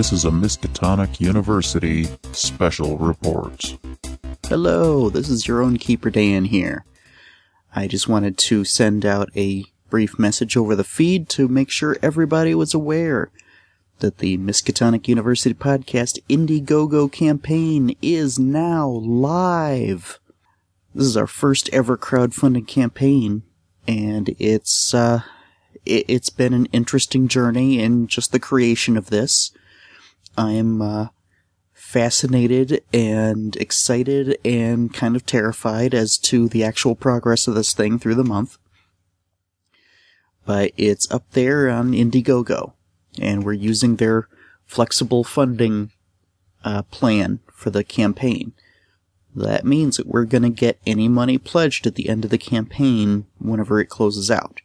This is a Miskatonic University special report. Hello, this is your own Keeper Dan here. I just wanted to send out a brief message over the feed to make sure everybody was aware that the Miskatonic University podcast Indiegogo campaign is now live. This is our first ever crowdfunding campaign, and it's uh, it, has been an interesting journey in just the creation of this. I'm uh, fascinated and excited and kind of terrified as to the actual progress of this thing through the month. But it's up there on Indiegogo, and we're using their flexible funding uh, plan for the campaign. That means that we're going to get any money pledged at the end of the campaign whenever it closes out.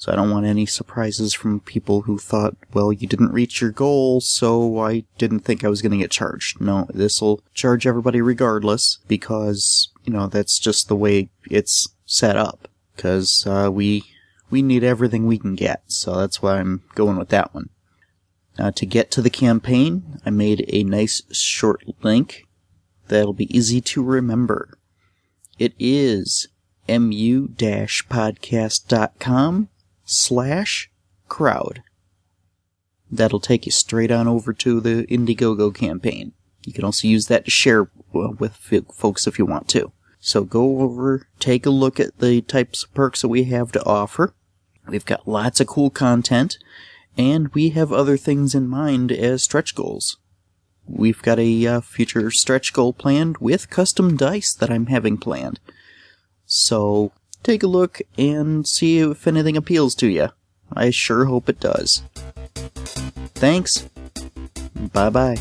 So I don't want any surprises from people who thought, well, you didn't reach your goal, so I didn't think I was going to get charged. No, this will charge everybody regardless because, you know, that's just the way it's set up. Cause, uh, we, we need everything we can get. So that's why I'm going with that one. Now to get to the campaign, I made a nice short link that'll be easy to remember. It is mu-podcast.com slash crowd. That'll take you straight on over to the Indiegogo campaign. You can also use that to share with folks if you want to. So go over, take a look at the types of perks that we have to offer. We've got lots of cool content, and we have other things in mind as stretch goals. We've got a uh, future stretch goal planned with custom dice that I'm having planned. So take a look and see if anything appeals to you. I sure hope it does. Thanks. Bye bye.